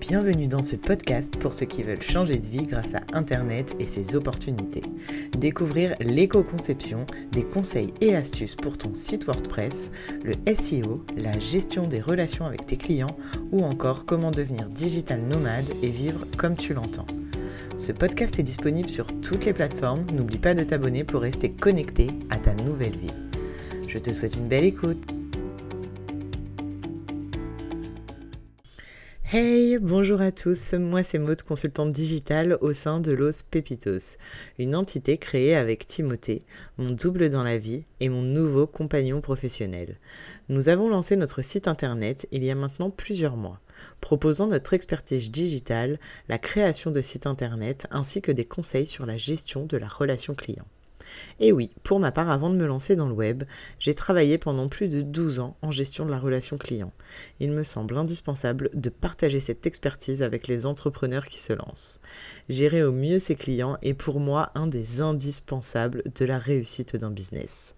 Bienvenue dans ce podcast pour ceux qui veulent changer de vie grâce à Internet et ses opportunités. Découvrir l'éco-conception, des conseils et astuces pour ton site WordPress, le SEO, la gestion des relations avec tes clients ou encore comment devenir digital nomade et vivre comme tu l'entends. Ce podcast est disponible sur toutes les plateformes. N'oublie pas de t'abonner pour rester connecté à ta nouvelle vie. Je te souhaite une belle écoute. Hey, bonjour à tous, moi c'est Maud, consultante digitale au sein de Los Pepitos, une entité créée avec Timothée, mon double dans la vie et mon nouveau compagnon professionnel. Nous avons lancé notre site internet il y a maintenant plusieurs mois, proposant notre expertise digitale, la création de sites internet ainsi que des conseils sur la gestion de la relation client. Et oui, pour ma part, avant de me lancer dans le web, j'ai travaillé pendant plus de 12 ans en gestion de la relation client. Il me semble indispensable de partager cette expertise avec les entrepreneurs qui se lancent. Gérer au mieux ses clients est pour moi un des indispensables de la réussite d'un business.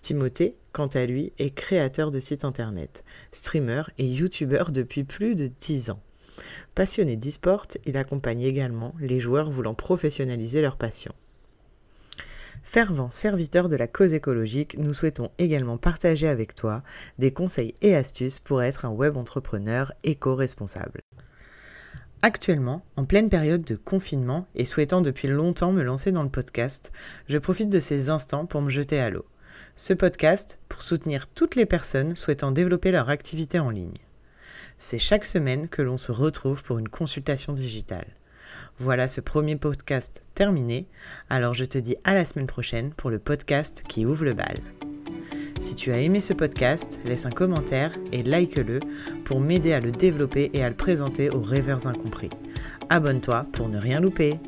Timothée, quant à lui, est créateur de sites internet, streamer et youtubeur depuis plus de 10 ans. Passionné d'e-sport, il accompagne également les joueurs voulant professionnaliser leur passion. Fervent serviteur de la cause écologique, nous souhaitons également partager avec toi des conseils et astuces pour être un web entrepreneur éco-responsable. Actuellement, en pleine période de confinement et souhaitant depuis longtemps me lancer dans le podcast, je profite de ces instants pour me jeter à l'eau. Ce podcast pour soutenir toutes les personnes souhaitant développer leur activité en ligne. C'est chaque semaine que l'on se retrouve pour une consultation digitale. Voilà ce premier podcast terminé, alors je te dis à la semaine prochaine pour le podcast qui ouvre le bal. Si tu as aimé ce podcast, laisse un commentaire et like-le pour m'aider à le développer et à le présenter aux rêveurs incompris. Abonne-toi pour ne rien louper.